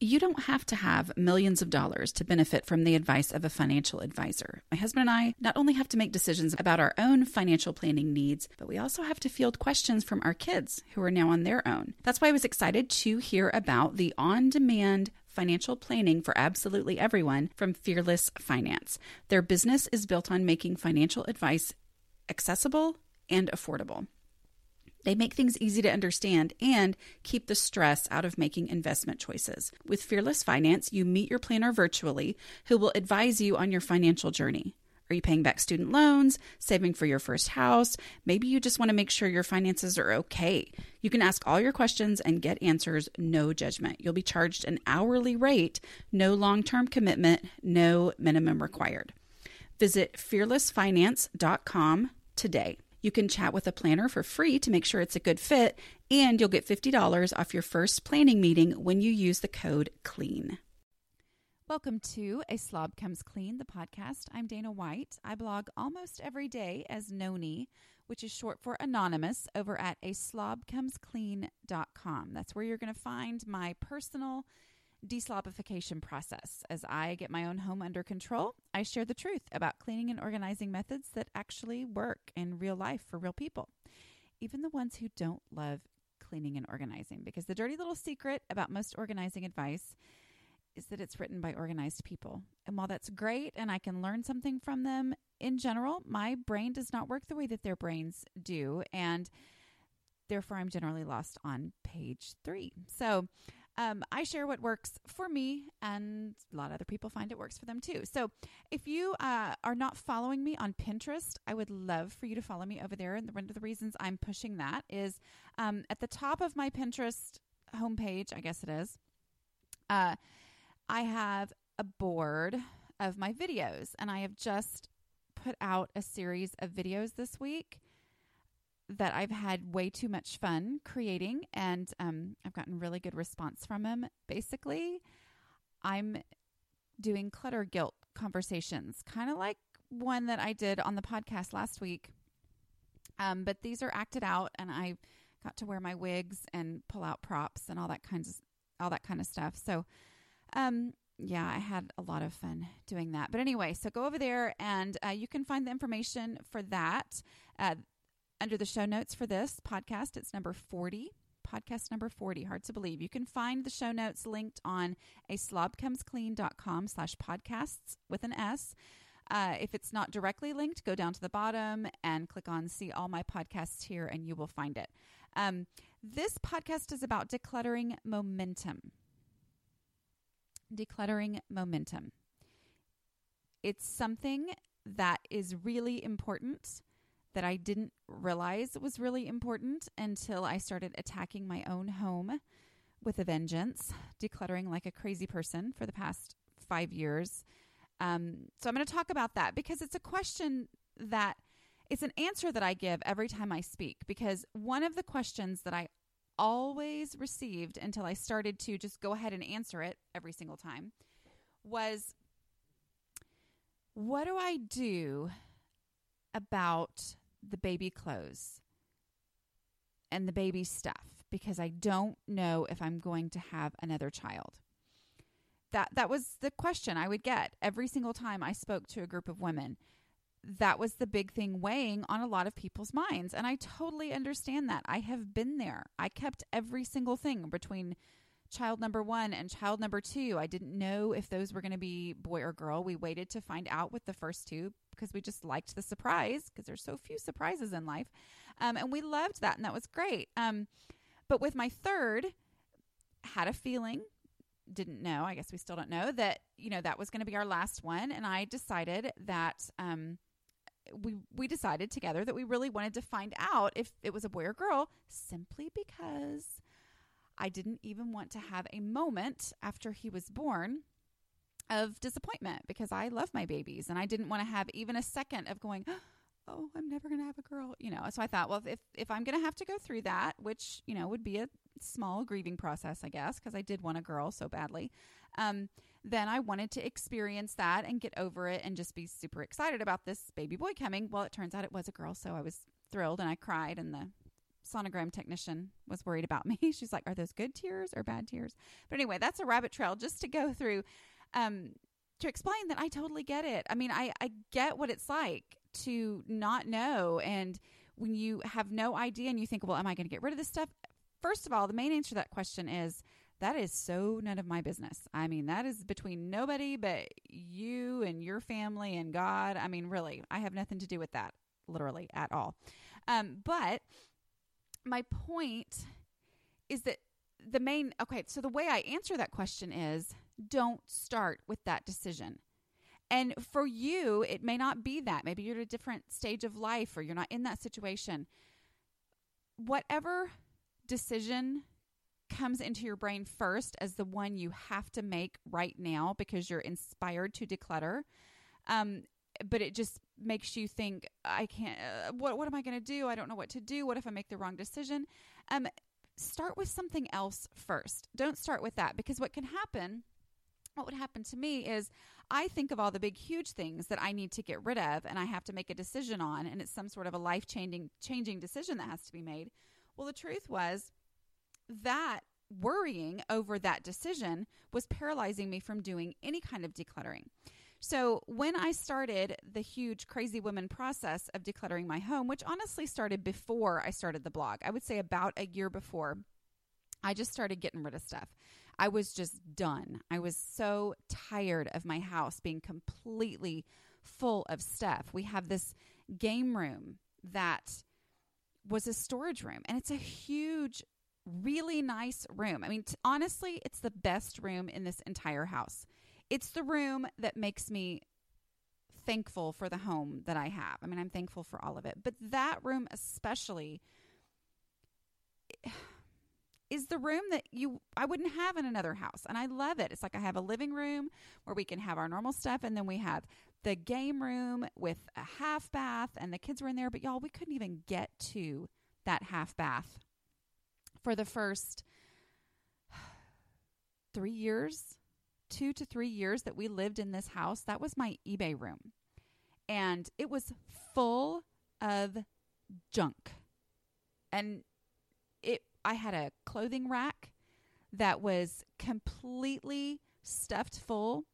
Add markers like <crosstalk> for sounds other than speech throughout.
You don't have to have millions of dollars to benefit from the advice of a financial advisor. My husband and I not only have to make decisions about our own financial planning needs, but we also have to field questions from our kids who are now on their own. That's why I was excited to hear about the on demand financial planning for absolutely everyone from Fearless Finance. Their business is built on making financial advice accessible and affordable. They make things easy to understand and keep the stress out of making investment choices. With Fearless Finance, you meet your planner virtually who will advise you on your financial journey. Are you paying back student loans, saving for your first house? Maybe you just want to make sure your finances are okay. You can ask all your questions and get answers, no judgment. You'll be charged an hourly rate, no long term commitment, no minimum required. Visit fearlessfinance.com today. You can chat with a planner for free to make sure it's a good fit, and you'll get $50 off your first planning meeting when you use the code CLEAN. Welcome to A Slob Comes Clean, the podcast. I'm Dana White. I blog almost every day as Nony, which is short for anonymous, over at a slobcomesclean.com. That's where you're going to find my personal deslobification process. As I get my own home under control, I share the truth about cleaning and organizing methods that actually work in real life for real people, even the ones who don't love cleaning and organizing. Because the dirty little secret about most organizing advice is that it's written by organized people. And while that's great and I can learn something from them, in general, my brain does not work the way that their brains do. And therefore, I'm generally lost on page three. So, um, I share what works for me, and a lot of other people find it works for them too. So, if you uh, are not following me on Pinterest, I would love for you to follow me over there. And one of the reasons I'm pushing that is um, at the top of my Pinterest homepage, I guess it is, uh, I have a board of my videos, and I have just put out a series of videos this week that I've had way too much fun creating, and um, I've gotten really good response from them. Basically, I'm doing clutter guilt conversations, kind of like one that I did on the podcast last week. Um, but these are acted out, and I got to wear my wigs and pull out props and all that kinds of all that kind of stuff. So, um, yeah, I had a lot of fun doing that. But anyway, so go over there and uh, you can find the information for that. Uh, under the show notes for this podcast. It's number 40, podcast number 40. Hard to believe. You can find the show notes linked on a slobcomesclean.com slash podcasts with an S. Uh, if it's not directly linked, go down to the bottom and click on see all my podcasts here and you will find it. Um, this podcast is about decluttering momentum. Decluttering momentum. It's something that is really important that I didn't realize was really important until I started attacking my own home with a vengeance, decluttering like a crazy person for the past five years. Um, so I'm going to talk about that because it's a question that it's an answer that I give every time I speak. Because one of the questions that I always received until I started to just go ahead and answer it every single time was what do I do about the baby clothes and the baby stuff because I don't know if I'm going to have another child. That that was the question I would get every single time I spoke to a group of women. That was the big thing weighing on a lot of people's minds and I totally understand that. I have been there. I kept every single thing between child number 1 and child number 2. I didn't know if those were going to be boy or girl. We waited to find out with the first two because we just liked the surprise because there's so few surprises in life. Um, and we loved that, and that was great. Um, but with my third, had a feeling, didn't know, I guess we still don't know, that, you know, that was going to be our last one. And I decided that, um, we we decided together that we really wanted to find out if it was a boy or girl simply because I didn't even want to have a moment after he was born of disappointment because I love my babies and I didn't want to have even a second of going, <gasps> oh, I'm never going to have a girl, you know. So I thought, well, if if I'm going to have to go through that, which you know would be a small grieving process, I guess, because I did want a girl so badly, um, then I wanted to experience that and get over it and just be super excited about this baby boy coming. Well, it turns out it was a girl, so I was thrilled and I cried and the sonogram technician was worried about me. <laughs> She's like, "Are those good tears or bad tears?" But anyway, that's a rabbit trail just to go through um, to explain that I totally get it. I mean, I I get what it's like to not know and when you have no idea and you think, "Well, am I going to get rid of this stuff?" First of all, the main answer to that question is that is so none of my business. I mean, that is between nobody but you and your family and God. I mean, really, I have nothing to do with that, literally, at all. Um, but my point is that the main, okay, so the way I answer that question is don't start with that decision. And for you, it may not be that. Maybe you're at a different stage of life or you're not in that situation. Whatever decision comes into your brain first as the one you have to make right now because you're inspired to declutter. Um, but it just makes you think, I can't, uh, what, what am I going to do? I don't know what to do. What if I make the wrong decision? Um, start with something else first. Don't start with that because what can happen, what would happen to me is I think of all the big, huge things that I need to get rid of and I have to make a decision on, and it's some sort of a life changing changing decision that has to be made. Well, the truth was, that worrying over that decision was paralyzing me from doing any kind of decluttering. So, when I started the huge crazy woman process of decluttering my home, which honestly started before I started the blog, I would say about a year before, I just started getting rid of stuff. I was just done. I was so tired of my house being completely full of stuff. We have this game room that was a storage room, and it's a huge really nice room. I mean, t- honestly, it's the best room in this entire house. It's the room that makes me thankful for the home that I have. I mean, I'm thankful for all of it, but that room especially <sighs> is the room that you I wouldn't have in another house. And I love it. It's like I have a living room where we can have our normal stuff and then we have the game room with a half bath and the kids were in there, but y'all we couldn't even get to that half bath for the first <sighs> three years, two to three years that we lived in this house, that was my eBay room. And it was full of junk. And it I had a clothing rack that was completely stuffed full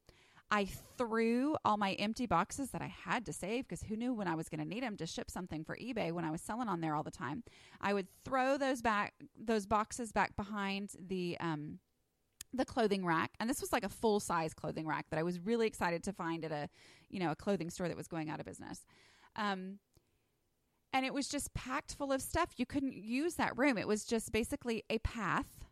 I threw all my empty boxes that I had to save because who knew when I was going to need them to ship something for eBay when I was selling on there all the time. I would throw those back, those boxes back behind the um, the clothing rack, and this was like a full size clothing rack that I was really excited to find at a you know a clothing store that was going out of business. Um, and it was just packed full of stuff. You couldn't use that room. It was just basically a path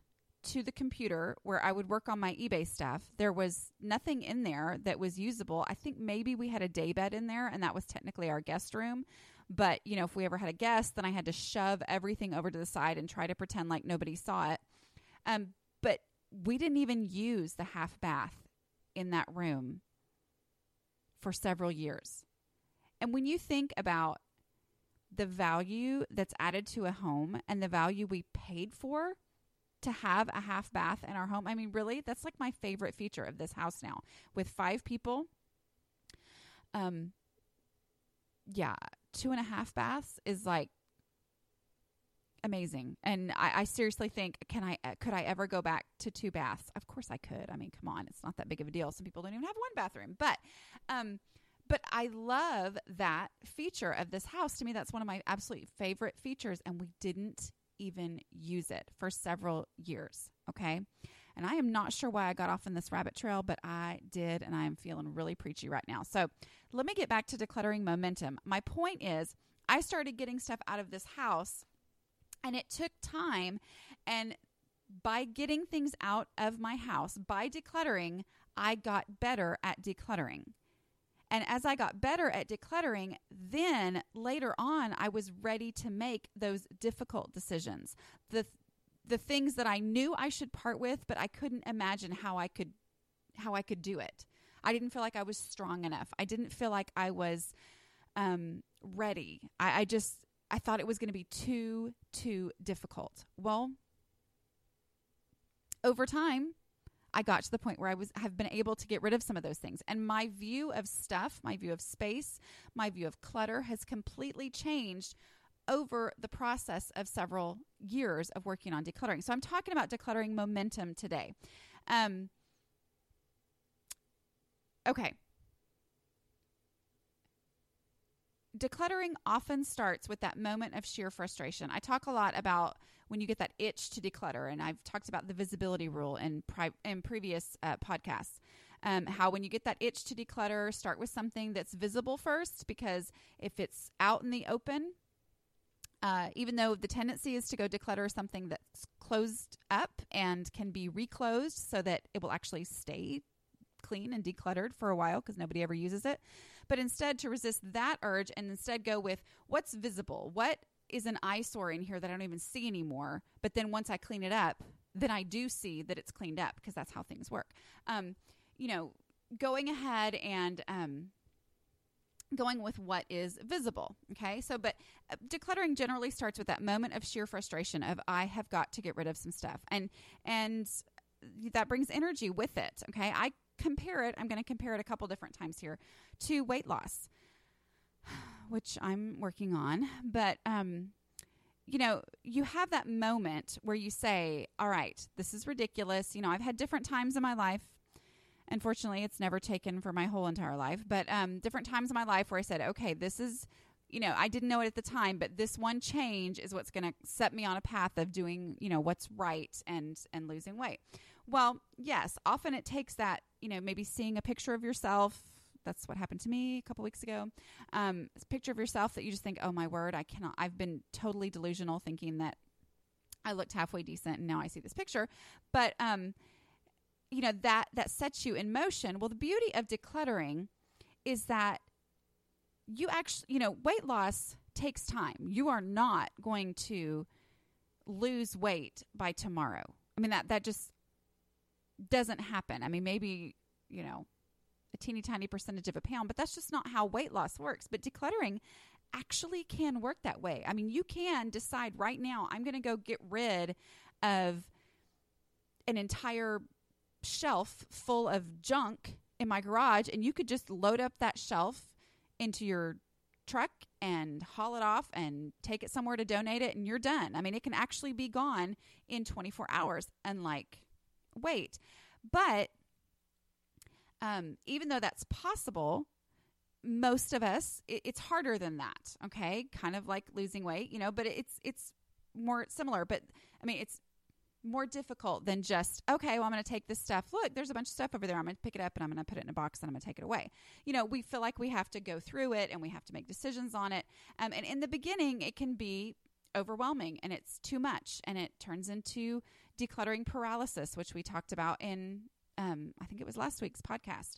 to the computer where I would work on my eBay stuff. There was nothing in there that was usable. I think maybe we had a daybed in there, and that was technically our guest room. But, you know, if we ever had a guest, then I had to shove everything over to the side and try to pretend like nobody saw it. Um, but we didn't even use the half bath in that room for several years. And when you think about the value that's added to a home and the value we paid for, to have a half bath in our home. I mean, really, that's like my favorite feature of this house now. With five people, um, yeah, two and a half baths is like amazing. And I, I seriously think, can I, could I ever go back to two baths? Of course I could. I mean, come on, it's not that big of a deal. Some people don't even have one bathroom, but, um, but I love that feature of this house. To me, that's one of my absolute favorite features, and we didn't even use it for several years. Okay. And I am not sure why I got off in this rabbit trail, but I did, and I am feeling really preachy right now. So let me get back to decluttering momentum. My point is, I started getting stuff out of this house, and it took time. And by getting things out of my house, by decluttering, I got better at decluttering. And as I got better at decluttering, then later on, I was ready to make those difficult decisions. The the things that I knew I should part with, but I couldn't imagine how I could how I could do it. I didn't feel like I was strong enough. I didn't feel like I was um, ready. I, I just I thought it was going to be too too difficult. Well, over time, I got to the point where I was have been able to get rid of some of those things. And my view of stuff, my view of space, my view of clutter has completely changed over the process of several years of working on decluttering. So I'm talking about decluttering momentum today. Um, okay. Decluttering often starts with that moment of sheer frustration. I talk a lot about when you get that itch to declutter, and I've talked about the visibility rule in, pri- in previous uh, podcasts. Um, how when you get that itch to declutter, start with something that's visible first, because if it's out in the open, uh, even though the tendency is to go declutter something that's closed up and can be reclosed so that it will actually stay clean and decluttered for a while because nobody ever uses it. But instead, to resist that urge and instead go with what's visible, what is an eyesore in here that I don't even see anymore. But then once I clean it up, then I do see that it's cleaned up because that's how things work. Um, you know, going ahead and um, going with what is visible. Okay. So, but uh, decluttering generally starts with that moment of sheer frustration of I have got to get rid of some stuff. And, and that brings energy with it. Okay. I compare it, I'm going to compare it a couple different times here to weight loss, <sighs> which I'm working on. But, um, you know, you have that moment where you say, All right, this is ridiculous. You know, I've had different times in my life Unfortunately, it's never taken for my whole entire life, but um, different times in my life where I said, okay, this is, you know, I didn't know it at the time, but this one change is what's going to set me on a path of doing, you know, what's right and and losing weight. Well, yes, often it takes that, you know, maybe seeing a picture of yourself. That's what happened to me a couple weeks ago. Um, picture of yourself that you just think, oh my word, I cannot. I've been totally delusional thinking that I looked halfway decent, and now I see this picture. But um, you know that that sets you in motion well the beauty of decluttering is that you actually you know weight loss takes time you are not going to lose weight by tomorrow i mean that that just doesn't happen. I mean maybe you know a teeny tiny percentage of a pound but that's just not how weight loss works. But decluttering actually can work that way. I mean you can decide right now i'm going to go get rid of an entire shelf full of junk in my garage and you could just load up that shelf into your truck and haul it off and take it somewhere to donate it and you're done. I mean, it can actually be gone in 24 hours unlike weight. But um, even though that's possible, most of us it, it's harder than that. Okay, kind of like losing weight, you know. But it's it's more similar. But I mean, it's more difficult than just okay well i'm going to take this stuff look there's a bunch of stuff over there i'm going to pick it up and i'm going to put it in a box and i'm going to take it away you know we feel like we have to go through it and we have to make decisions on it um, and in the beginning it can be overwhelming and it's too much and it turns into decluttering paralysis which we talked about in um, i think it was last week's podcast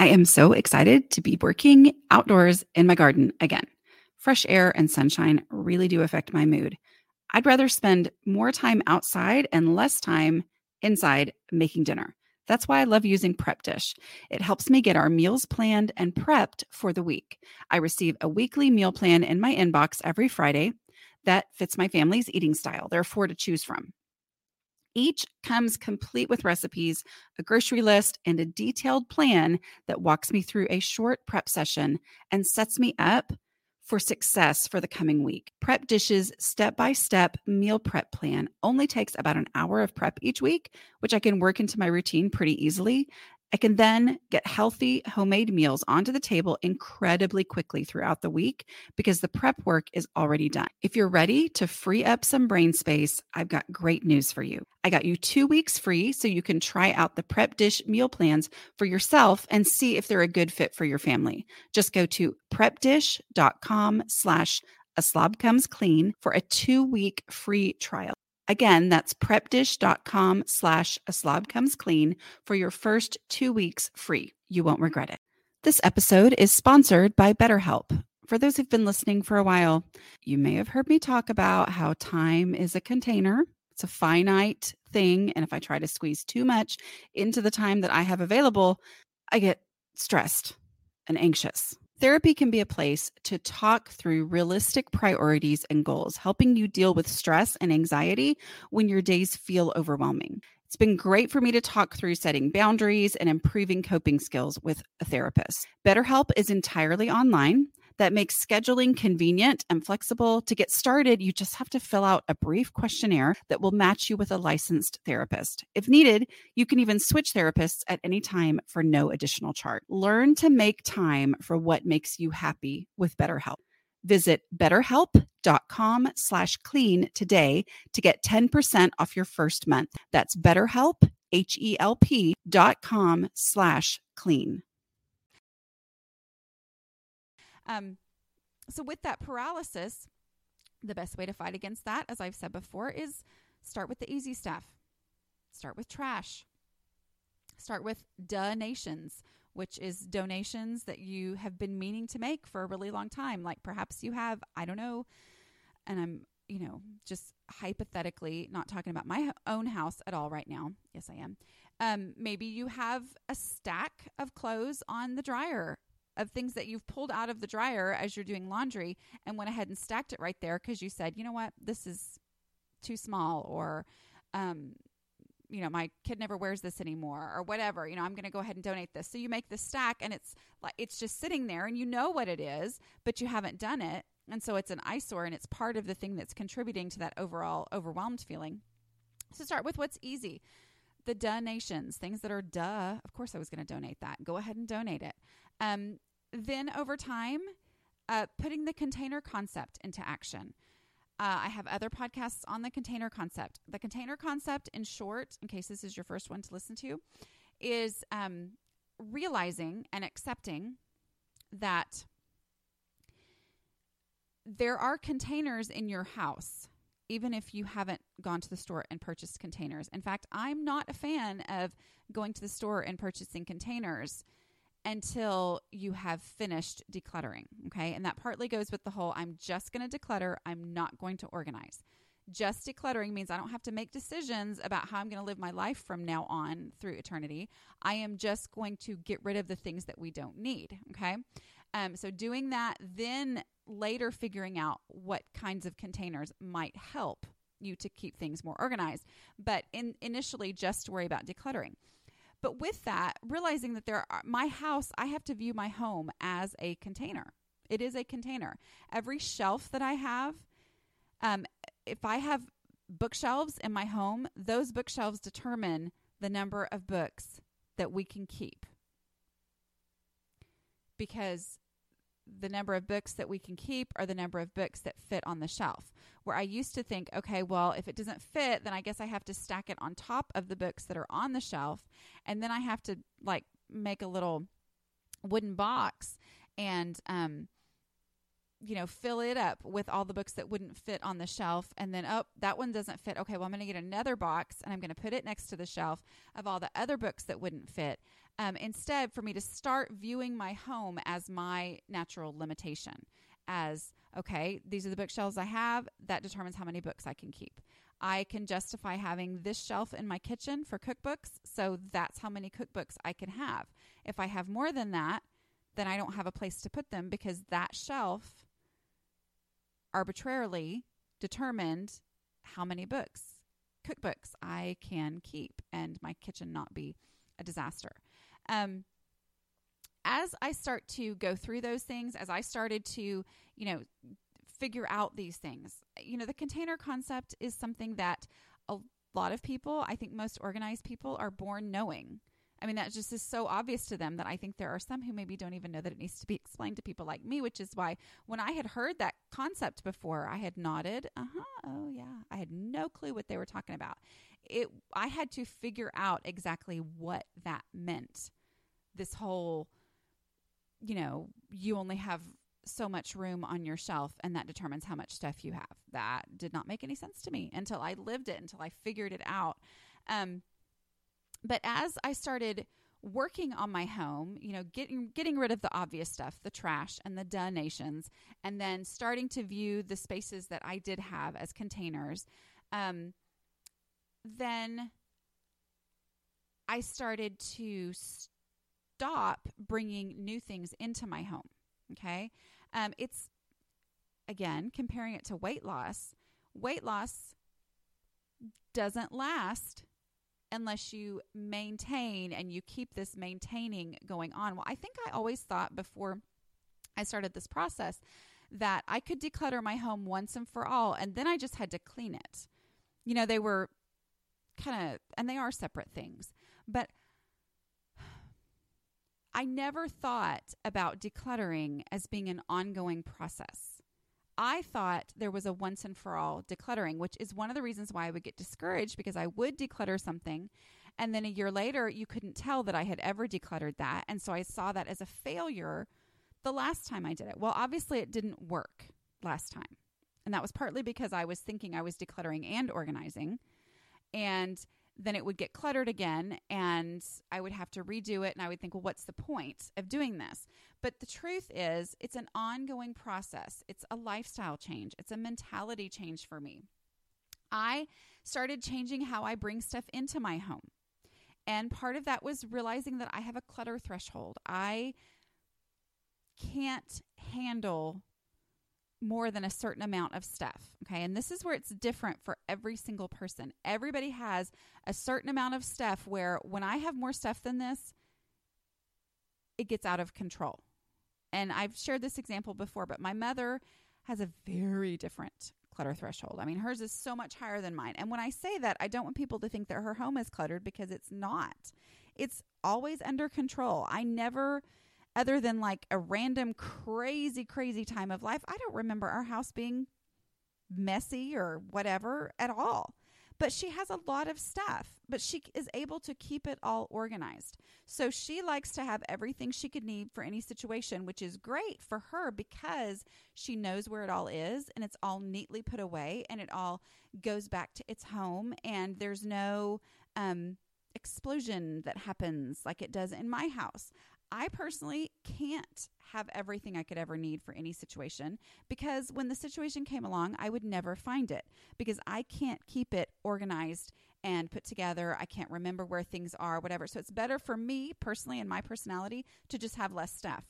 I am so excited to be working outdoors in my garden again. Fresh air and sunshine really do affect my mood. I'd rather spend more time outside and less time inside making dinner. That's why I love using Prep Dish. It helps me get our meals planned and prepped for the week. I receive a weekly meal plan in my inbox every Friday that fits my family's eating style. There are four to choose from. Each comes complete with recipes, a grocery list, and a detailed plan that walks me through a short prep session and sets me up for success for the coming week. Prep Dish's step by step meal prep plan only takes about an hour of prep each week, which I can work into my routine pretty easily. I can then get healthy homemade meals onto the table incredibly quickly throughout the week because the prep work is already done. If you're ready to free up some brain space, I've got great news for you. I got you two weeks free so you can try out the prep dish meal plans for yourself and see if they're a good fit for your family. Just go to prepdish.com slash a slob comes clean for a two week free trial. Again, that's prepdish.com slash a slob comes clean for your first two weeks free. You won't regret it. This episode is sponsored by BetterHelp. For those who've been listening for a while, you may have heard me talk about how time is a container. It's a finite thing. And if I try to squeeze too much into the time that I have available, I get stressed and anxious. Therapy can be a place to talk through realistic priorities and goals, helping you deal with stress and anxiety when your days feel overwhelming. It's been great for me to talk through setting boundaries and improving coping skills with a therapist. BetterHelp is entirely online that makes scheduling convenient and flexible. To get started, you just have to fill out a brief questionnaire that will match you with a licensed therapist. If needed, you can even switch therapists at any time for no additional charge. Learn to make time for what makes you happy with BetterHelp. Visit betterhelp.com slash clean today to get 10% off your first month. That's betterhelp, H-E-L-P dot com slash clean. Um, so with that paralysis, the best way to fight against that, as I've said before, is start with the easy stuff. Start with trash. Start with donations, which is donations that you have been meaning to make for a really long time. Like perhaps you have, I don't know, and I'm, you know, just hypothetically not talking about my own house at all right now. Yes, I am. Um, maybe you have a stack of clothes on the dryer of things that you've pulled out of the dryer as you're doing laundry and went ahead and stacked it right there because you said, you know what, this is too small or, um, you know, my kid never wears this anymore or whatever. You know, I'm going to go ahead and donate this. So you make this stack and it's like it's just sitting there and you know what it is, but you haven't done it. And so it's an eyesore and it's part of the thing that's contributing to that overall overwhelmed feeling. So start with what's easy. The donations, things that are duh. Of course, I was going to donate that. Go ahead and donate it. Um, then over time, uh, putting the container concept into action. Uh, I have other podcasts on the container concept. The container concept, in short, in case this is your first one to listen to, is um, realizing and accepting that there are containers in your house, even if you haven't gone to the store and purchased containers. In fact, I'm not a fan of going to the store and purchasing containers until you have finished decluttering. Okay. And that partly goes with the whole I'm just going to declutter, I'm not going to organize. Just decluttering means I don't have to make decisions about how I'm going to live my life from now on through eternity. I am just going to get rid of the things that we don't need. Okay. Um, so doing that, then later figuring out what kinds of containers might help you to keep things more organized. But in, initially, just worry about decluttering. But with that, realizing that there are my house, I have to view my home as a container. It is a container. Every shelf that I have, um, if I have bookshelves in my home, those bookshelves determine the number of books that we can keep. Because the number of books that we can keep are the number of books that fit on the shelf. Where I used to think, okay, well, if it doesn't fit, then I guess I have to stack it on top of the books that are on the shelf. And then I have to like make a little wooden box and, um, you know, fill it up with all the books that wouldn't fit on the shelf. And then, oh, that one doesn't fit. Okay, well, I'm going to get another box and I'm going to put it next to the shelf of all the other books that wouldn't fit. Um, instead, for me to start viewing my home as my natural limitation, as okay, these are the bookshelves I have, that determines how many books I can keep. I can justify having this shelf in my kitchen for cookbooks, so that's how many cookbooks I can have. If I have more than that, then I don't have a place to put them because that shelf arbitrarily determined how many books, cookbooks I can keep and my kitchen not be a disaster. Um, as I start to go through those things, as I started to, you know, figure out these things, you know, the container concept is something that a lot of people, I think most organized people, are born knowing. I mean, that just is so obvious to them that I think there are some who maybe don't even know that it needs to be explained to people like me, which is why when I had heard that concept before, I had nodded, uh huh, oh yeah. I had no clue what they were talking about. It, I had to figure out exactly what that meant. This whole, you know, you only have so much room on your shelf and that determines how much stuff you have. That did not make any sense to me until I lived it, until I figured it out. Um, but as I started working on my home, you know, getting getting rid of the obvious stuff, the trash and the donations, and then starting to view the spaces that I did have as containers, um, then I started to stop bringing new things into my home. Okay, um, it's again comparing it to weight loss. Weight loss doesn't last unless you maintain and you keep this maintaining going on. Well, I think I always thought before I started this process that I could declutter my home once and for all, and then I just had to clean it. You know, they were kind of, and they are separate things, but <sighs> I never thought about decluttering as being an ongoing process. I thought there was a once and for all decluttering, which is one of the reasons why I would get discouraged because I would declutter something. And then a year later, you couldn't tell that I had ever decluttered that. And so I saw that as a failure the last time I did it. Well, obviously, it didn't work last time. And that was partly because I was thinking I was decluttering and organizing. And then it would get cluttered again and I would have to redo it. And I would think, well, what's the point of doing this? But the truth is, it's an ongoing process, it's a lifestyle change, it's a mentality change for me. I started changing how I bring stuff into my home. And part of that was realizing that I have a clutter threshold. I can't handle more than a certain amount of stuff. Okay. And this is where it's different for every single person. Everybody has a certain amount of stuff where when I have more stuff than this, it gets out of control. And I've shared this example before, but my mother has a very different clutter threshold. I mean, hers is so much higher than mine. And when I say that, I don't want people to think that her home is cluttered because it's not. It's always under control. I never other than like a random crazy, crazy time of life, I don't remember our house being messy or whatever at all. But she has a lot of stuff, but she is able to keep it all organized. So she likes to have everything she could need for any situation, which is great for her because she knows where it all is and it's all neatly put away and it all goes back to its home and there's no um, explosion that happens like it does in my house. I personally can't have everything I could ever need for any situation because when the situation came along, I would never find it because I can't keep it organized and put together. I can't remember where things are, whatever. So it's better for me personally and my personality to just have less stuff.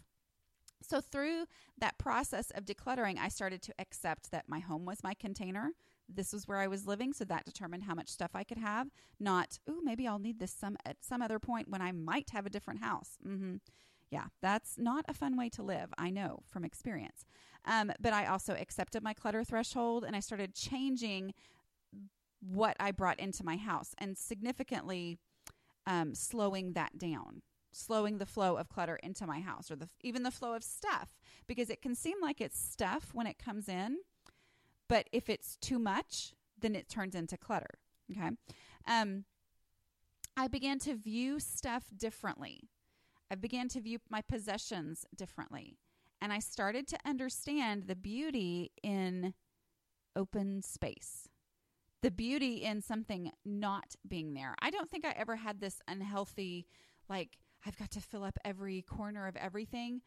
So through that process of decluttering, I started to accept that my home was my container this was where I was living, so that determined how much stuff I could have. Not, ooh, maybe I'll need this some at some other point when I might have a different house. Mm-hmm. Yeah, that's not a fun way to live. I know from experience. Um, but I also accepted my clutter threshold and I started changing what I brought into my house and significantly um, slowing that down slowing the flow of clutter into my house or the, even the flow of stuff because it can seem like it's stuff when it comes in but if it's too much, then it turns into clutter. Okay. Um, I began to view stuff differently. I began to view my possessions differently. And I started to understand the beauty in open space, the beauty in something not being there. I don't think I ever had this unhealthy, like, I've got to fill up every corner of everything.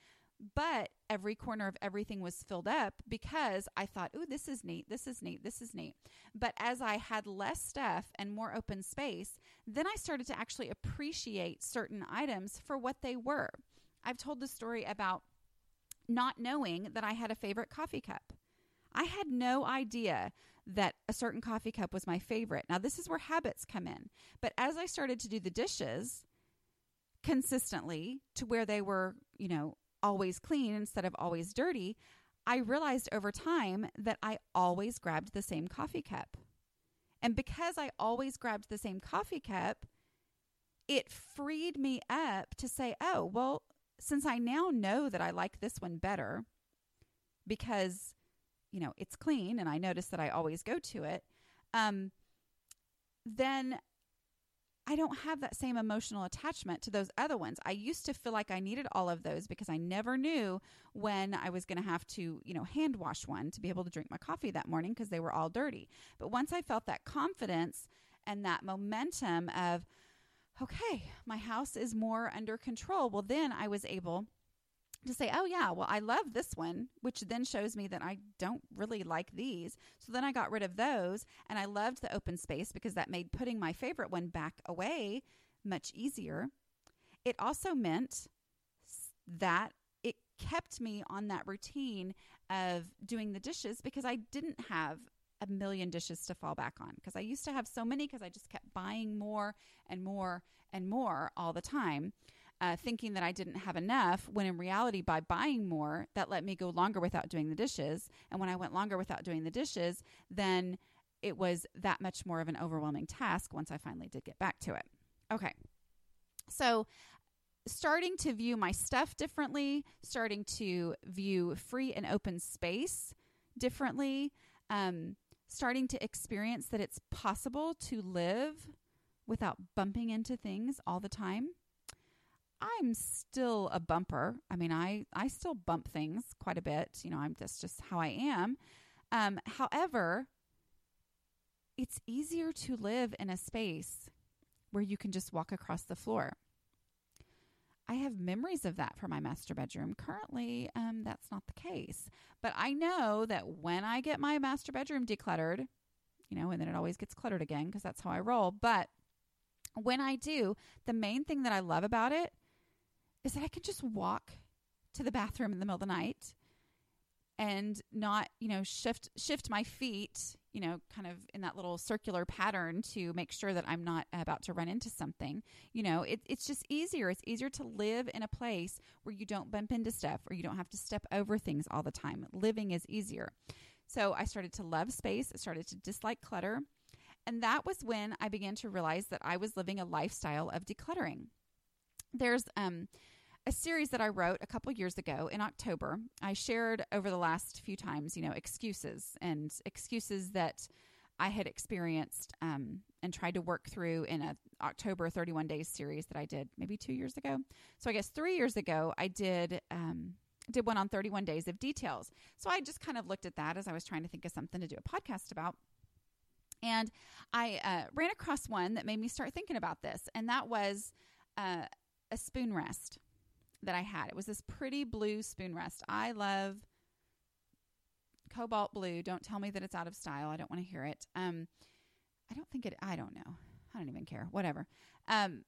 But every corner of everything was filled up because I thought, oh, this is neat, this is neat, this is neat. But as I had less stuff and more open space, then I started to actually appreciate certain items for what they were. I've told the story about not knowing that I had a favorite coffee cup. I had no idea that a certain coffee cup was my favorite. Now, this is where habits come in. But as I started to do the dishes consistently to where they were, you know, always clean instead of always dirty, I realized over time that I always grabbed the same coffee cup. And because I always grabbed the same coffee cup, it freed me up to say, oh, well, since I now know that I like this one better because, you know, it's clean and I notice that I always go to it, um, then I don't have that same emotional attachment to those other ones. I used to feel like I needed all of those because I never knew when I was going to have to, you know, hand wash one to be able to drink my coffee that morning because they were all dirty. But once I felt that confidence and that momentum of, okay, my house is more under control, well, then I was able to say, oh, yeah, well, I love this one, which then shows me that I don't really like these. So then I got rid of those and I loved the open space because that made putting my favorite one back away much easier. It also meant that it kept me on that routine of doing the dishes because I didn't have a million dishes to fall back on because I used to have so many because I just kept buying more and more and more all the time uh, thinking that I didn't have enough, when in reality, by buying more, that let me go longer without doing the dishes. And when I went longer without doing the dishes, then it was that much more of an overwhelming task once I finally did get back to it. Okay. So, starting to view my stuff differently, starting to view free and open space differently, um, starting to experience that it's possible to live without bumping into things all the time I'm still a bumper. I mean, I I still bump things quite a bit. You know, I'm that's just how I am. Um, however, it's easier to live in a space where you can just walk across the floor. I have memories of that for my master bedroom. Currently, um, that's not the case. But I know that when I get my master bedroom decluttered, you know, and then it always gets cluttered again because that's how I roll. But when I do, the main thing that I love about it is that I can just walk to the bathroom in the middle of the night and not, you know, shift shift my feet, you know, kind of in that little circular pattern to make sure that I'm not about to run into something. You know, it, it's just easier. It's easier to live in a place where you don't bump into stuff or you don't have to step over things all the time. Living is easier. So I started to love space. I started to dislike clutter. And that was when I began to realize that I was living a lifestyle of decluttering. There's um a series that I wrote a couple years ago in October. I shared over the last few times, you know, excuses and excuses that I had experienced um, and tried to work through in a October 31 days series that I did maybe two years ago. So I guess three years ago I did um, did one on 31 days of details. So I just kind of looked at that as I was trying to think of something to do a podcast about. And I uh, ran across one that made me start thinking about this, and that was uh, a spoon rest that I had. It was this pretty blue spoon rest. I love cobalt blue. Don't tell me that it's out of style. I don't want to hear it. Um, I don't think it. I don't know. I don't even care. Whatever. Um,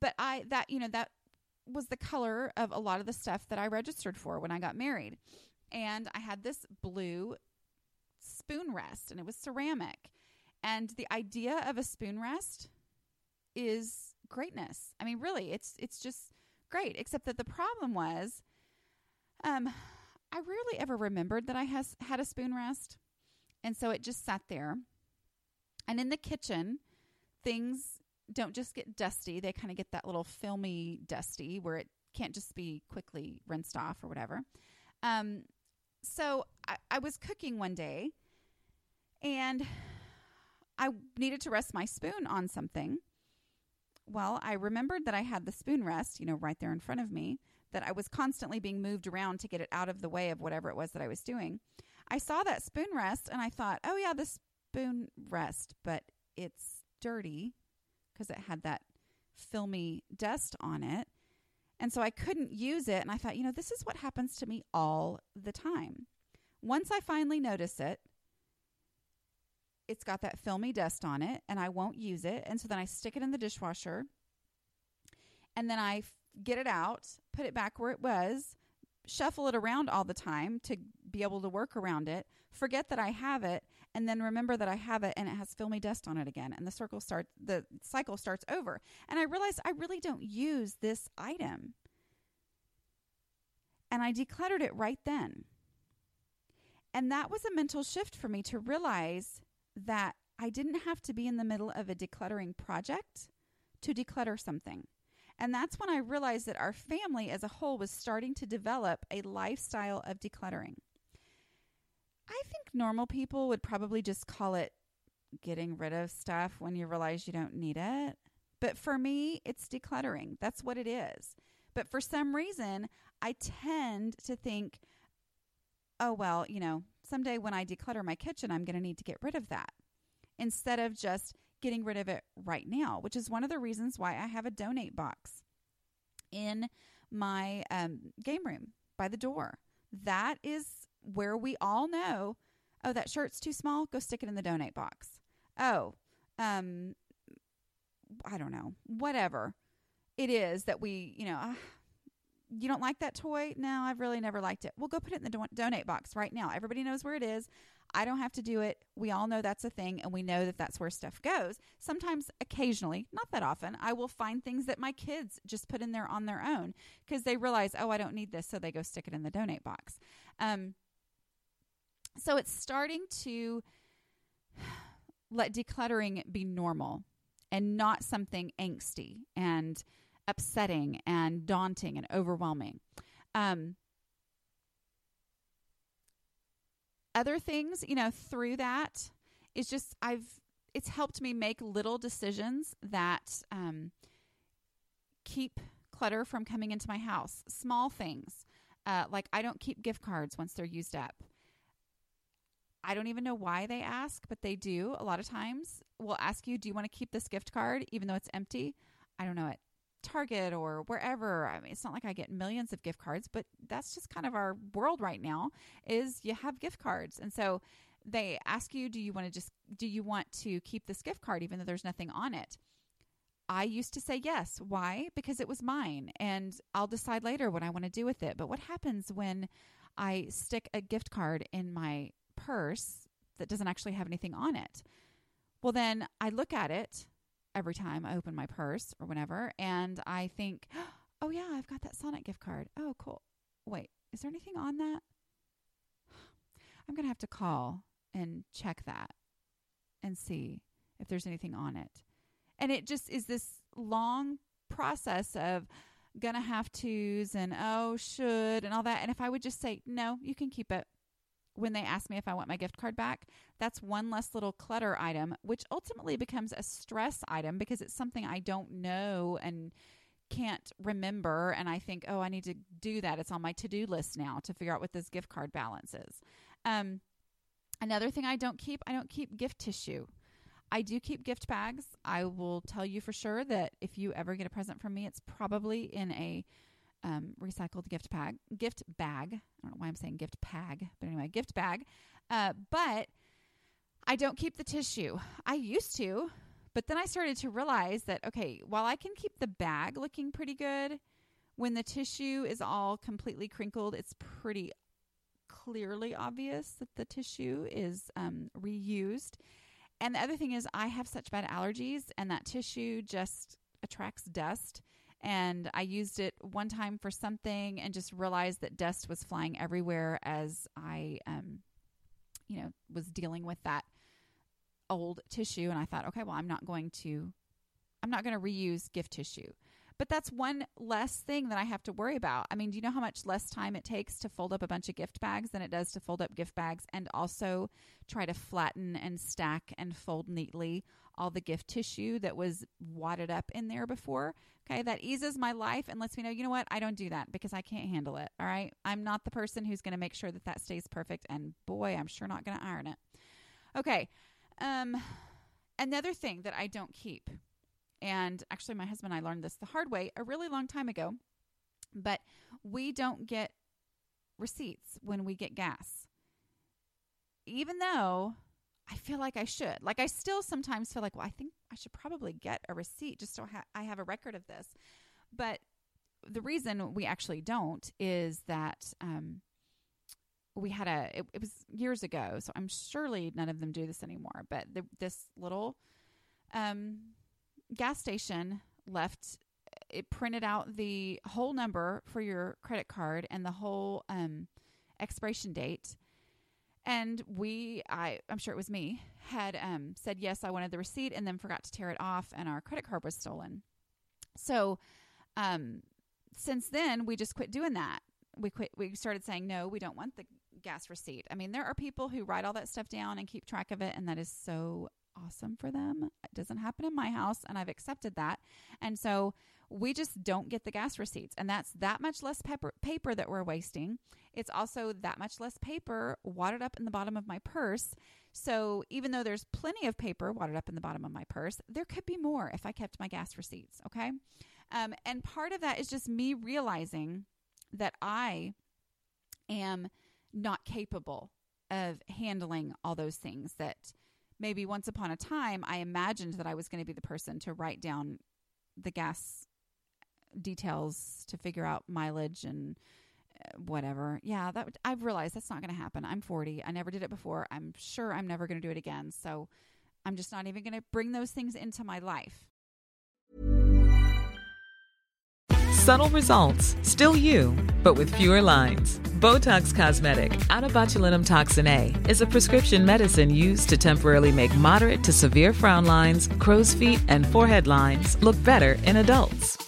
but I that you know that was the color of a lot of the stuff that I registered for when I got married, and I had this blue spoon rest, and it was ceramic. And the idea of a spoon rest is greatness. I mean, really, it's it's just great. Except that the problem was, um, I rarely ever remembered that I has had a spoon rest, and so it just sat there. And in the kitchen, things don't just get dusty; they kind of get that little filmy dusty where it can't just be quickly rinsed off or whatever. Um, so I, I was cooking one day, and I needed to rest my spoon on something. Well, I remembered that I had the spoon rest, you know, right there in front of me, that I was constantly being moved around to get it out of the way of whatever it was that I was doing. I saw that spoon rest and I thought, oh, yeah, the spoon rest, but it's dirty because it had that filmy dust on it. And so I couldn't use it. And I thought, you know, this is what happens to me all the time. Once I finally notice it, it's got that filmy dust on it and I won't use it. And so then I stick it in the dishwasher and then I f- get it out, put it back where it was, shuffle it around all the time to be able to work around it, forget that I have it, and then remember that I have it and it has filmy dust on it again. And the circle starts, the cycle starts over. And I realized I really don't use this item. And I decluttered it right then. And that was a mental shift for me to realize that I didn't have to be in the middle of a decluttering project to declutter something. And that's when I realized that our family as a whole was starting to develop a lifestyle of decluttering. I think normal people would probably just call it getting rid of stuff when you realize you don't need it. But for me, it's decluttering. That's what it is. But for some reason, I tend to think, oh, well, you know, someday when I declutter my kitchen, I'm going to need to get rid of that instead of just getting rid of it right now, which is one of the reasons why I have a donate box in my um, game room by the door. That is where we all know oh, that shirt's too small, go stick it in the donate box. Oh, um, I don't know, whatever it is that we, you know, uh, you don't like that toy? No, I've really never liked it. Well, go put it in the do- donate box right now. Everybody knows where it is. I don't have to do it. We all know that's a thing, and we know that that's where stuff goes. Sometimes, occasionally, not that often, I will find things that my kids just put in there on their own because they realize, oh, I don't need this, so they go stick it in the donate box. Um, so it's starting to <sighs> let decluttering be normal and not something angsty and upsetting and daunting and overwhelming. Um, other things, you know, through that is just I've it's helped me make little decisions that um, keep clutter from coming into my house. Small things uh, like I don't keep gift cards once they're used up. I don't even know why they ask, but they do a lot of times. Will ask you, "Do you want to keep this gift card even though it's empty?" I don't know it. Target or wherever. I mean, it's not like I get millions of gift cards, but that's just kind of our world right now is you have gift cards. And so they ask you, do you want to just do you want to keep this gift card even though there's nothing on it? I used to say yes. Why? Because it was mine and I'll decide later what I want to do with it. But what happens when I stick a gift card in my purse that doesn't actually have anything on it? Well, then I look at it every time I open my purse or whenever, and I think, <gasps> oh yeah, I've got that Sonic gift card. Oh, cool. Wait, is there anything on that? <sighs> I'm gonna have to call and check that and see if there's anything on it. And it just is this long process of gonna have tos and oh should and all that. And if I would just say no, you can keep it when they ask me if I want my gift card back, that's one less little clutter item, which ultimately becomes a stress item because it's something I don't know and can't remember. And I think, oh, I need to do that. It's on my to do list now to figure out what this gift card balance is. Um, another thing I don't keep, I don't keep gift tissue. I do keep gift bags. I will tell you for sure that if you ever get a present from me, it's probably in a um, recycled gift bag. Gift bag. I don't know why I'm saying gift bag, but anyway, gift bag. Uh, but I don't keep the tissue. I used to, but then I started to realize that okay, while I can keep the bag looking pretty good, when the tissue is all completely crinkled, it's pretty clearly obvious that the tissue is um, reused. And the other thing is, I have such bad allergies, and that tissue just attracts dust. And I used it one time for something and just realized that dust was flying everywhere as I, um, you know, was dealing with that old tissue. And I thought, okay, well, I'm not going to, I'm not going to reuse gift tissue. But that's one less thing that I have to worry about. I mean, do you know how much less time it takes to fold up a bunch of gift bags than it does to fold up gift bags and also try to flatten and stack and fold neatly all the gift tissue that was wadded up in there before? Okay, that eases my life and lets me know, you know what, I don't do that because I can't handle it. All right, I'm not the person who's going to make sure that that stays perfect, and boy, I'm sure not going to iron it. Okay, um, another thing that I don't keep and actually, my husband and I learned this the hard way a really long time ago. But we don't get receipts when we get gas. Even though I feel like I should. Like, I still sometimes feel like, well, I think I should probably get a receipt just so I have a record of this. But the reason we actually don't is that um, we had a, it, it, was years ago, so I'm surely none of them do this anymore. But the, this little um, gas station left it printed out the whole number for your credit card and the whole um, expiration date And we, I, I'm sure it was me, had um, said yes, I wanted the receipt, and then forgot to tear it off, and our credit card was stolen. So, um, since then, we just quit doing that. We quit. We started saying no, we don't want the gas receipt. I mean, there are people who write all that stuff down and keep track of it, and that is so awesome for them. It doesn't happen in my house, and I've accepted that. And so we just don't get the gas receipts, and that's that much less paper, paper that we're wasting. It's also that much less paper wadded up in the bottom of my purse. So even though there's plenty of paper wadded up in the bottom of my purse, there could be more if I kept my gas receipts. Okay. Um, and part of that is just me realizing that I am not capable of handling all those things that maybe once upon a time I imagined that I was going to be the person to write down the gas details to figure out mileage and uh, whatever. Yeah, that I've realized that's not going to happen. I'm 40. I never did it before. I'm sure I'm never going to do it again. So I'm just not even going to bring those things into my life. Subtle results, still you, but with fewer lines. Botox Cosmetic, onabotulinumtoxinA, is a prescription medicine used to temporarily make moderate to severe frown lines, crow's feet, and forehead lines look better in adults.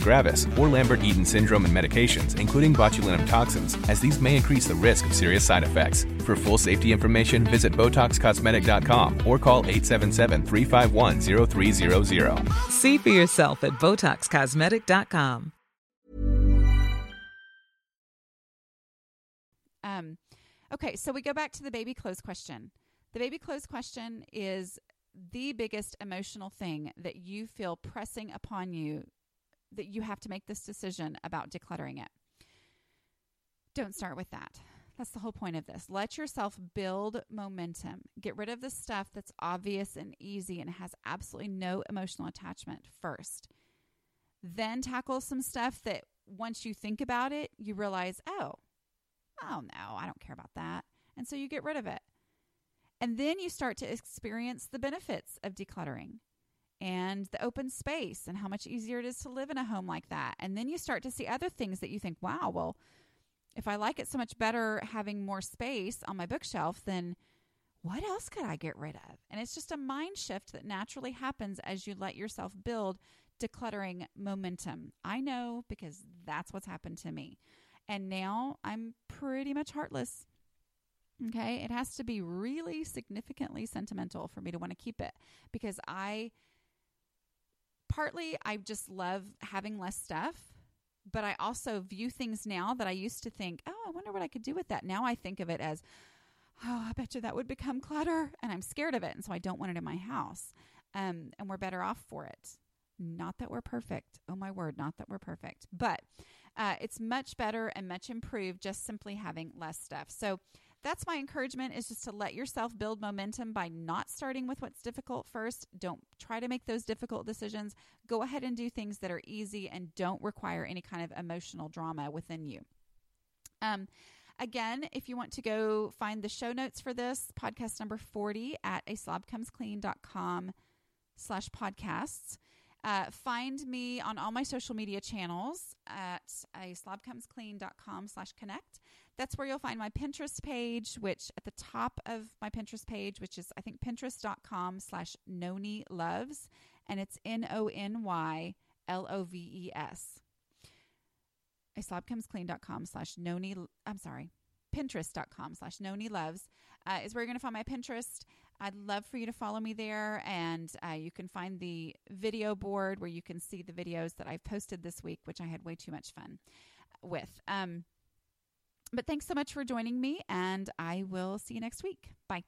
gravis, or Lambert-Eaton syndrome and medications, including botulinum toxins, as these may increase the risk of serious side effects. For full safety information, visit BotoxCosmetic.com or call 877-351-0300. See for yourself at BotoxCosmetic.com. Um, okay, so we go back to the baby clothes question. The baby clothes question is the biggest emotional thing that you feel pressing upon you that you have to make this decision about decluttering it. Don't start with that. That's the whole point of this. Let yourself build momentum. Get rid of the stuff that's obvious and easy and has absolutely no emotional attachment first. Then tackle some stuff that once you think about it, you realize, oh, oh no, I don't care about that. And so you get rid of it. And then you start to experience the benefits of decluttering and the open space and how much easier it is to live in a home like that. And then you start to see other things that you think, wow, well, if I like it so much better having more space on my bookshelf, then what else could I get rid of? And it's just a mind shift that naturally happens as you let yourself build decluttering momentum. I know because that's what's happened to me. And now I'm pretty much heartless. Okay. It has to be really significantly sentimental for me to want to keep it because I partly I just love having less stuff, but I also view things now that I used to think, oh, I wonder what I could do with that. Now I think of it as, oh, I bet you that would become clutter. And I'm scared of it. And so I don't want it in my house. Um, and we're better off for it. Not that we're perfect. Oh, my word, not that we're perfect. But uh, it's much better and much improved just simply having less stuff. So that's my encouragement is just to let yourself build momentum by not starting with what's difficult first. Don't try to make those difficult decisions. Go ahead and do things that are easy and don't require any kind of emotional drama within you. Um, again, if you want to go find the show notes for this podcast number 40 at a slash podcasts. Uh, find me on all my social media channels at a slash connect. That's where you'll find my Pinterest page, which at the top of my Pinterest page, which is I think pinterest.com slash Nony Loves, and it's N O N Y L O V E S. A slobcomesclean.com slash Nony, I'm sorry, pinterest.com slash Nony Loves uh, is where you're going to find my Pinterest. I'd love for you to follow me there, and uh, you can find the video board where you can see the videos that I've posted this week, which I had way too much fun with. Um, but thanks so much for joining me, and I will see you next week. Bye.